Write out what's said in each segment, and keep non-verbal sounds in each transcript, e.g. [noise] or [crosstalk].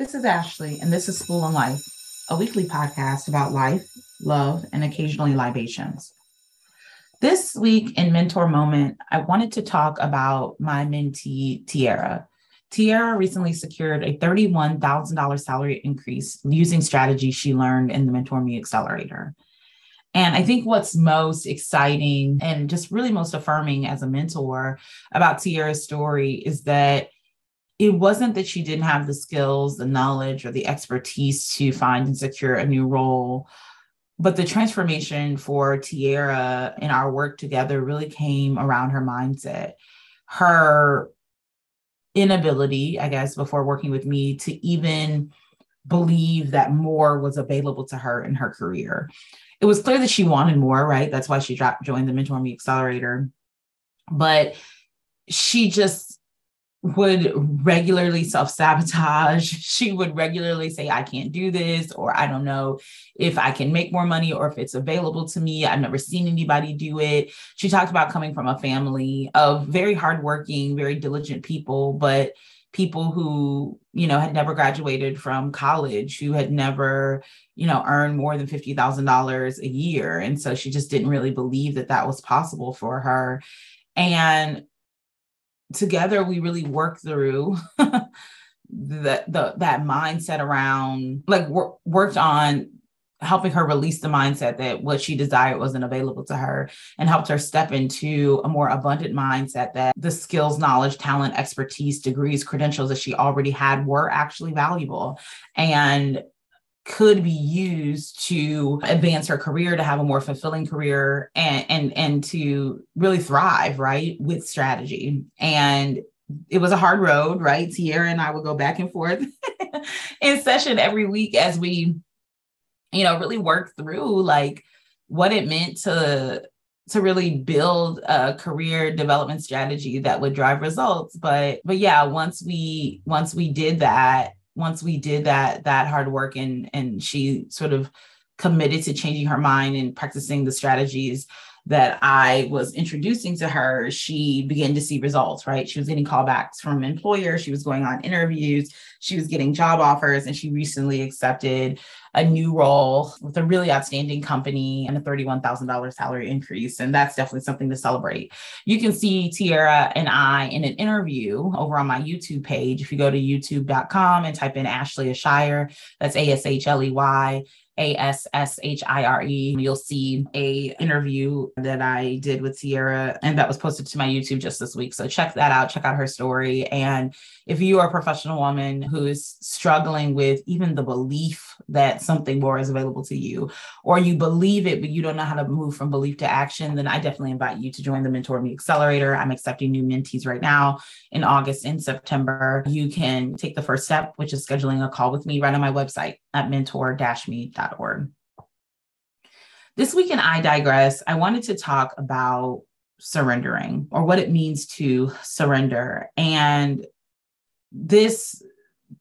This is Ashley, and this is School and Life, a weekly podcast about life, love, and occasionally libations. This week in Mentor Moment, I wanted to talk about my mentee, Tiara. Tiara recently secured a $31,000 salary increase using strategies she learned in the Mentor Me Accelerator. And I think what's most exciting and just really most affirming as a mentor about Tiara's story is that it wasn't that she didn't have the skills, the knowledge, or the expertise to find and secure a new role. But the transformation for Tiara in our work together really came around her mindset. Her inability, I guess, before working with me to even believe that more was available to her in her career. It was clear that she wanted more, right? That's why she dropped, joined the Mentor Me Accelerator. But she just would regularly self sabotage. [laughs] She would regularly say, I can't do this, or I don't know if I can make more money or if it's available to me. I've never seen anybody do it. She talked about coming from a family of very hardworking, very diligent people, but people who, you know, had never graduated from college, who had never, you know, earned more than $50,000 a year. And so she just didn't really believe that that was possible for her. And together we really worked through [laughs] the, the that mindset around like wor- worked on helping her release the mindset that what she desired wasn't available to her and helped her step into a more abundant mindset that the skills, knowledge, talent, expertise, degrees, credentials that she already had were actually valuable. And could be used to advance her career to have a more fulfilling career and and and to really thrive right with strategy. And it was a hard road right? Tiara and I would go back and forth [laughs] in session every week as we you know really work through like what it meant to to really build a career development strategy that would drive results. But but yeah once we once we did that once we did that that hard work and and she sort of committed to changing her mind and practicing the strategies that I was introducing to her, she began to see results, right? She was getting callbacks from employers, she was going on interviews, she was getting job offers, and she recently accepted a new role with a really outstanding company and a $31,000 salary increase. And that's definitely something to celebrate. You can see Tiara and I in an interview over on my YouTube page. If you go to youtube.com and type in Ashley Ashire, that's A S H L E Y a S S H I R E. You'll see a interview that I did with Tiara and that was posted to my YouTube just this week. So check that out. Check out her story. And if you are a professional woman who is struggling with even the belief that something more is available to you, or you believe it, but you don't know how to move from belief to action, then I definitely invite you to join the Mentor Me Accelerator. I'm accepting new mentees right now in August and September. You can take the first step, which is scheduling a call with me right on my website at mentor-me.com this week in I Digress, I wanted to talk about surrendering or what it means to surrender. And this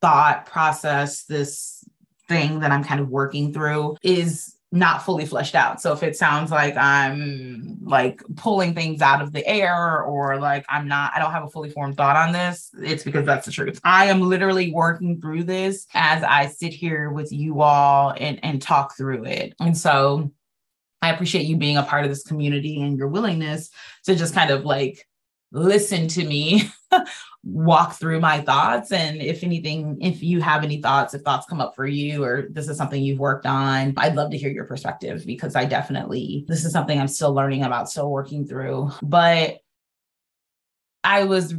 thought process, this thing that I'm kind of working through is not fully fleshed out. So if it sounds like I'm like pulling things out of the air or like I'm not, I don't have a fully formed thought on this, it's because that's the truth. I am literally working through this as I sit here with you all and, and talk through it. And so I appreciate you being a part of this community and your willingness to just kind of like listen to me [laughs] walk through my thoughts. And if anything if you have any thoughts if thoughts come up for you or this is something you've worked on i'd love to hear your perspective because i definitely this is something i'm still learning about still working through. But i was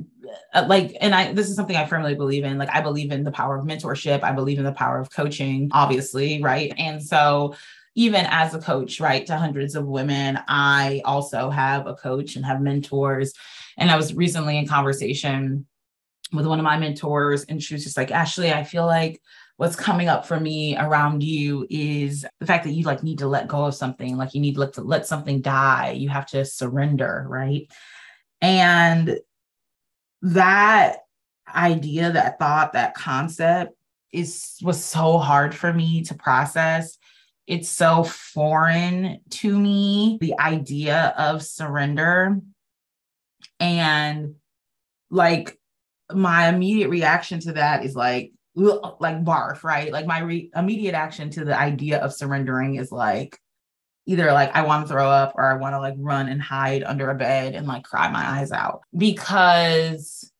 uh, like and i this is something i firmly believe in. Like i believe in the power of mentorship. I believe in the power of coaching obviously right? And so even as a coach, right, to hundreds of women, I also have a coach and have mentors. And I was recently in conversation with one of my mentors, and she was just like, Ashley, I feel like what's coming up for me around you is the fact that you like need to let go of something, like you need to let, to let something die. You have to surrender, right? And that idea, that thought, that concept is was so hard for me to process it's so foreign to me, the idea of surrender. And like my immediate reaction to that is like, like barf, right? Like my re- immediate action to the idea of surrendering is like either like I want to throw up or I want to like run and hide under a bed and like cry my eyes out because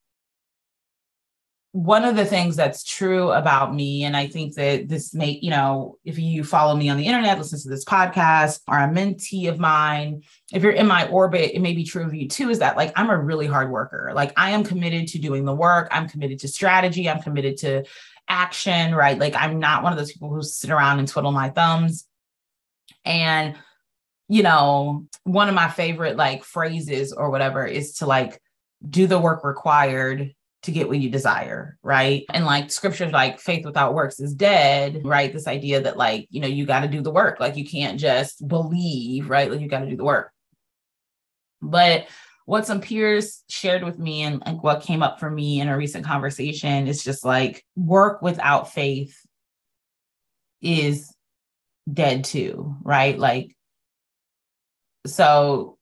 one of the things that's true about me and i think that this may you know if you follow me on the internet listen to this podcast or a mentee of mine if you're in my orbit it may be true of you too is that like i'm a really hard worker. Like i am committed to doing the work. I'm committed to strategy. I'm committed to action right? Like i'm not one of those people who sit around and twiddle my thumbs. And you know one of my favorite like phrases or whatever is to like do the work required to get what you desire, right? And like scriptures like faith without works is dead, right? This idea that like, you know, you got to do the work. Like you can't just believe, right? Like you got to do the work. But what some peers shared with me and like what came up for me in a recent conversation is just like work without faith is dead too, right? Like so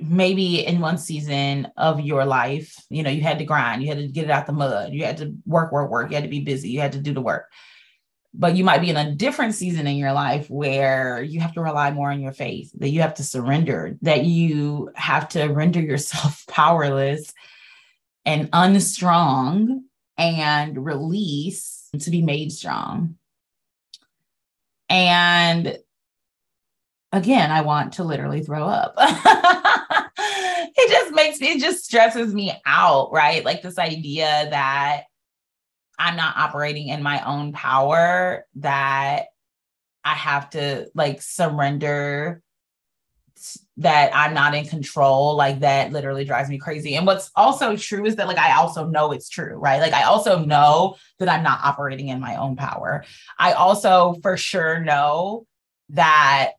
maybe in one season of your life, you know, you had to grind, you had to get it out the mud, you had to work, work, work, you had to be busy, you had to do the work. But you might be in a different season in your life where you have to rely more on your faith, that you have to surrender, that you have to render yourself [laughs] powerless and unstrong and release to be made strong. And again, I want to literally throw up. [laughs] it just makes me, it just stresses me out, right? Like this idea that I'm not operating in my own power, that I have to like surrender that I'm not in control, like that literally drives me crazy. And what's also true is that like I also know it's true, right? Like I also know that I'm not operating in my own power. I also for sure know that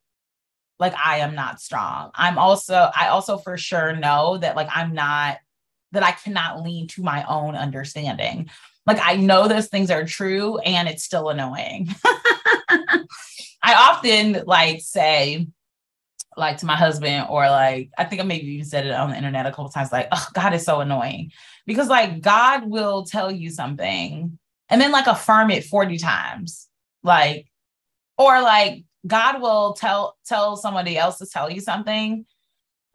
like I am not strong. I'm also, I also for sure know that like I'm not, that I cannot lean to my own understanding. Like I know those things are true and it's still annoying. [laughs] I often like say, like to my husband, or like I think I maybe even said it on the internet a couple times, like, oh, God is so annoying. Because like God will tell you something and then like affirm it 40 times. Like, or like God will tell tell somebody else to tell you something,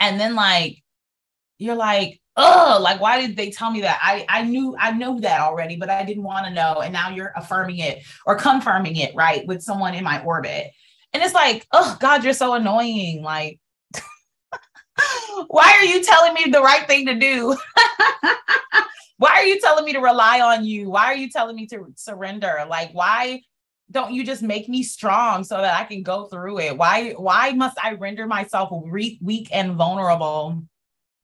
and then like you're like, oh, like why did they tell me that? I I knew I knew that already, but I didn't want to know, and now you're affirming it or confirming it, right, with someone in my orbit, and it's like, oh God, you're so annoying, like. [laughs] why are you telling me the right thing to do? [laughs] why are you telling me to rely on you? Why are you telling me to surrender? Like, why don't you just make me strong so that I can go through it? Why why must I render myself weak, weak and vulnerable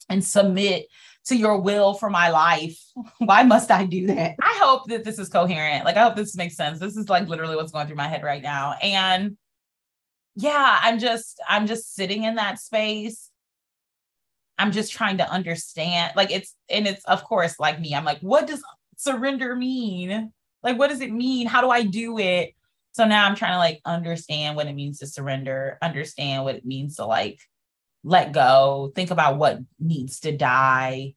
and submit to your will for my life? [laughs] Why must I do that? I hope that this is coherent. Like I hope this makes sense. This is like literally what's going through my head right now. And yeah, I'm just I'm just sitting in that space. I'm just trying to understand. Like it's and it's of course like me. I'm like, what does surrender mean? Like, what does it mean? How do I do it? So now I'm trying to like understand what it means to surrender, understand what it means to like let go, think about what needs to die,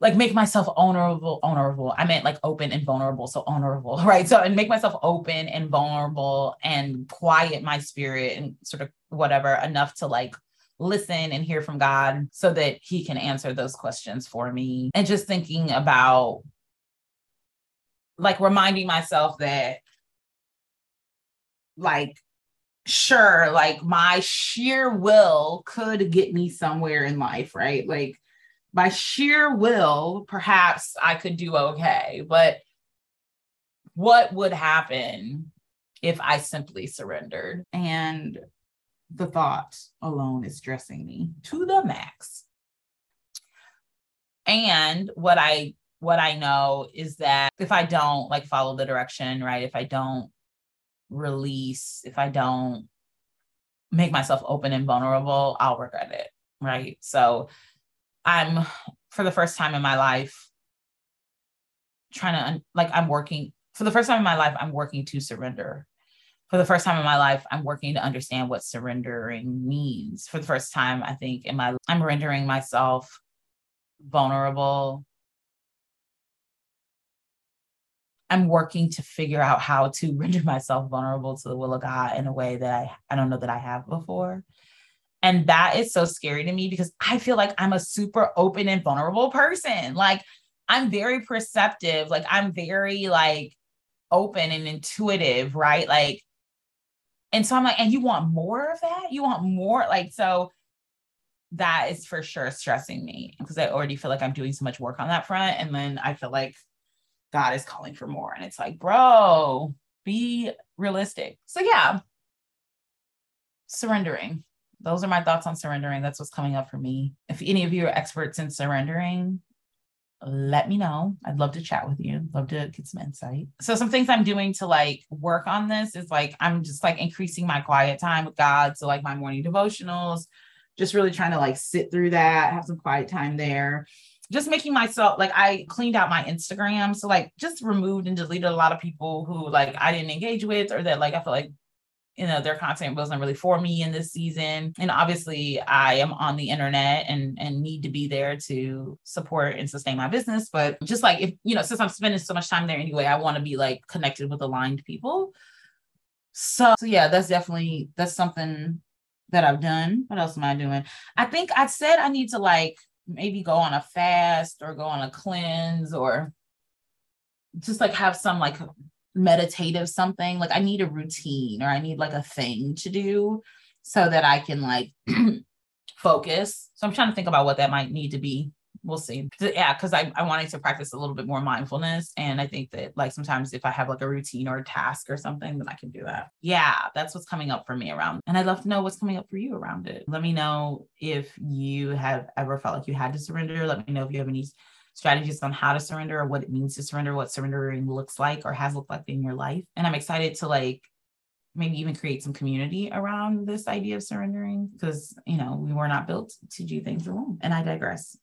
like make myself honorable, honorable. I meant like open and vulnerable. So honorable, [laughs] right? So and make myself open and vulnerable and quiet my spirit and sort of whatever enough to like listen and hear from God so that he can answer those questions for me. And just thinking about like reminding myself that like sure like my sheer will could get me somewhere in life right? Like by sheer will perhaps i could do okay but what would happen if i simply surrendered? And the thought alone is stressing me to the max. And what i what I know is that if I don't like follow the direction, right? If I don't release, if I don't make myself open and vulnerable, I'll regret it, right? So I'm for the first time in my life trying to like I'm working for the first time in my life I'm working to surrender. For the first time in my life I'm working to understand what surrendering means. For the first time I think in my I'm rendering myself vulnerable I'm working to figure out how to [laughs] render myself vulnerable to the will of God in a way that I, I don't know that I have before. And that is so scary to me because I feel like I'm a super open and vulnerable person. Like I'm very perceptive, like I'm very like open and intuitive, right? Like, and so I'm like, and you want more of that? You want more? Like, so that is for sure stressing me because I already feel like I'm doing so much work on that front. And then I feel like God is calling for more. And it's like, bro, be realistic. So, yeah, surrendering. Those are my thoughts on surrendering. That's what's coming up for me. If any of you are experts in surrendering, let me know. I'd love to chat with you. Love to get some insight. So some things I'm doing to like work on this is like I'm just like increasing my quiet time with God. So like my morning devotionals, just really trying to like sit through that, have some quiet time there. Just making myself like I cleaned out my Instagram. So like just removed and deleted a lot of people who like I didn't engage with or that like I feel like you know their content wasn't really for me in this season. And obviously i am on the internet and and need to be there to support and sustain my business. But just like if you know since i'm spending so much time there anyway i want to be like connected with aligned people. So, so yeah that's definitely that's something that i've done. What else am i doing? I think i said i need to like maybe go on a fast or go on a cleanse or just like have some like meditative something. Like i need a routine or i need like a thing to do so that i can like [clears throat] focus. So i'm trying to think about what that might need to be we'll see yeah because I, I wanted to practice a little bit more mindfulness and i think that like sometimes if i have like a routine or a task or something then i can do that yeah that's what's coming up for me around and i'd love to know what's coming up for you around it let me know if you have ever felt like you had to surrender let me know if you have any strategies on how to surrender or what it means to surrender, what surrendering looks like or has looked like in your life. And I'm excited to like maybe even create some community around this idea of surrendering because, you know, we were not built to do things alone. And I digress.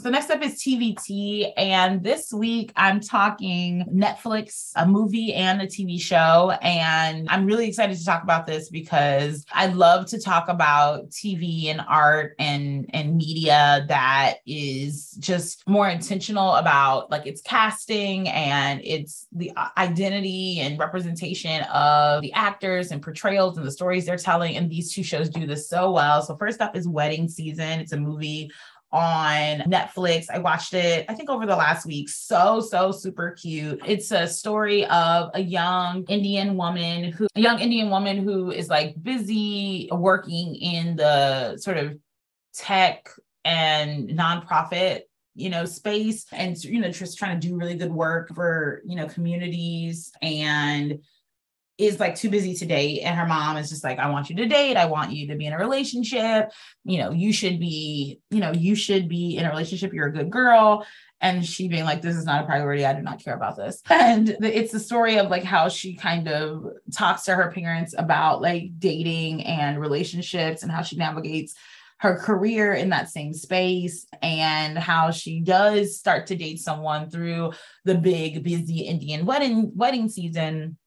So next up is TVT, and this week I'm talking Netflix, a movie and a TV show, and I'm really excited to talk about this because I love to talk about TV and art and and media that is just more intentional about like its casting and it's the uh, identity and representation of the actors and portrayals and the stories they're telling, and these two shows do this so well. So first up is Wedding Season. It's a movie on Netflix. I watched it, I think over the last week. So, so super cute. It's a story of a young Indian woman who, a young Indian woman who is like busy working in the sort of tech and nonprofit you know space and you know just trying to do really good work for you know communities and is like too busy to date and her mom is just like i want you to date. I want you to be in a relationship. You know you should be you know you should be in a relationship. You're a good girl. And she being like this is not a priority. I do not care about this. [laughs] And it's the story of like how she kind of talks to her parents about like dating and relationships and how she navigates her career in that same space and how she does start to date someone through the big busy indian wedding wedding season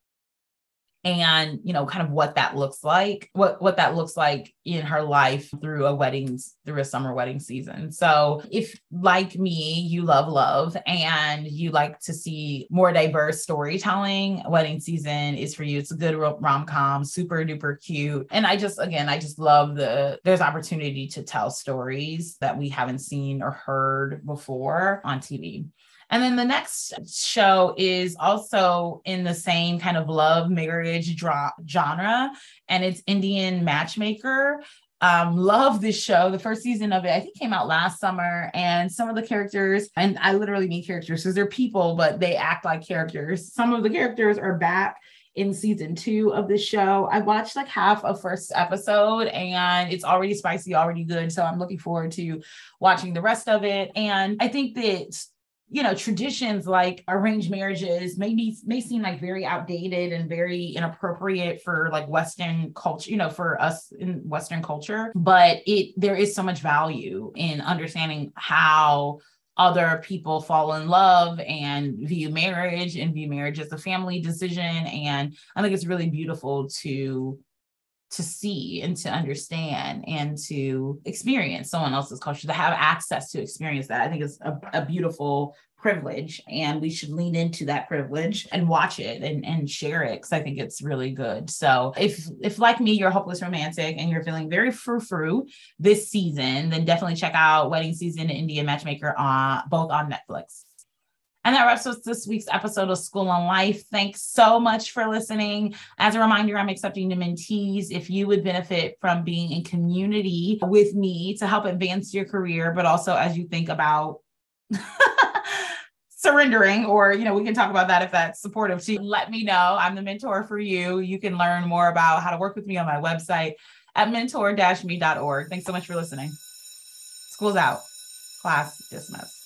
and you know kind of what that looks like what what that looks like in her life through a weddings through a summer wedding season. So if like me you love love and you like to see more diverse storytelling wedding season is for you. It's a good rom-com super duper cute. And i just again i just love the there's opportunity to tell stories that we haven't seen or heard before on tv and then the next show is also in the same kind of love marriage dra- genre, and it's Indian Matchmaker. Um, love this show. The first season of it, I think, came out last summer, and some of the characters, and I literally mean characters because they're people, but they act like characters. Some of the characters are back in season two of the show. I watched like half of first episode and it's already spicy, already good. So I'm looking forward to watching the rest of it. And I think that you know traditions like arranged marriages maybe may seem like very outdated and very inappropriate for like western culture you know for us in western culture but it there is so much value in understanding how other people fall in love and view marriage and view marriage as a family decision. And i think it's really beautiful to to see and to understand and to experience someone else's culture, to have access to experience that, I think is a, a beautiful privilege and we should lean into that privilege and watch it and, and share it because I think it's really good. So if if like me, you're a hopeless romantic and you're feeling very frou-frou this season, then definitely check out Wedding Season Indian Matchmaker on both on Netflix. And that wraps up this week's episode of School on Life. Thanks so much for listening. As a reminder, I'm accepting the mentees. If you would benefit from being in community with me to help advance your career, but also as you think about [laughs] surrendering or you know we can talk about that if that's supportive to you let me know i'm the mentor for you you can learn more about how to work with me on my website at mentor-me.org thanks so much for listening school's out class dismissed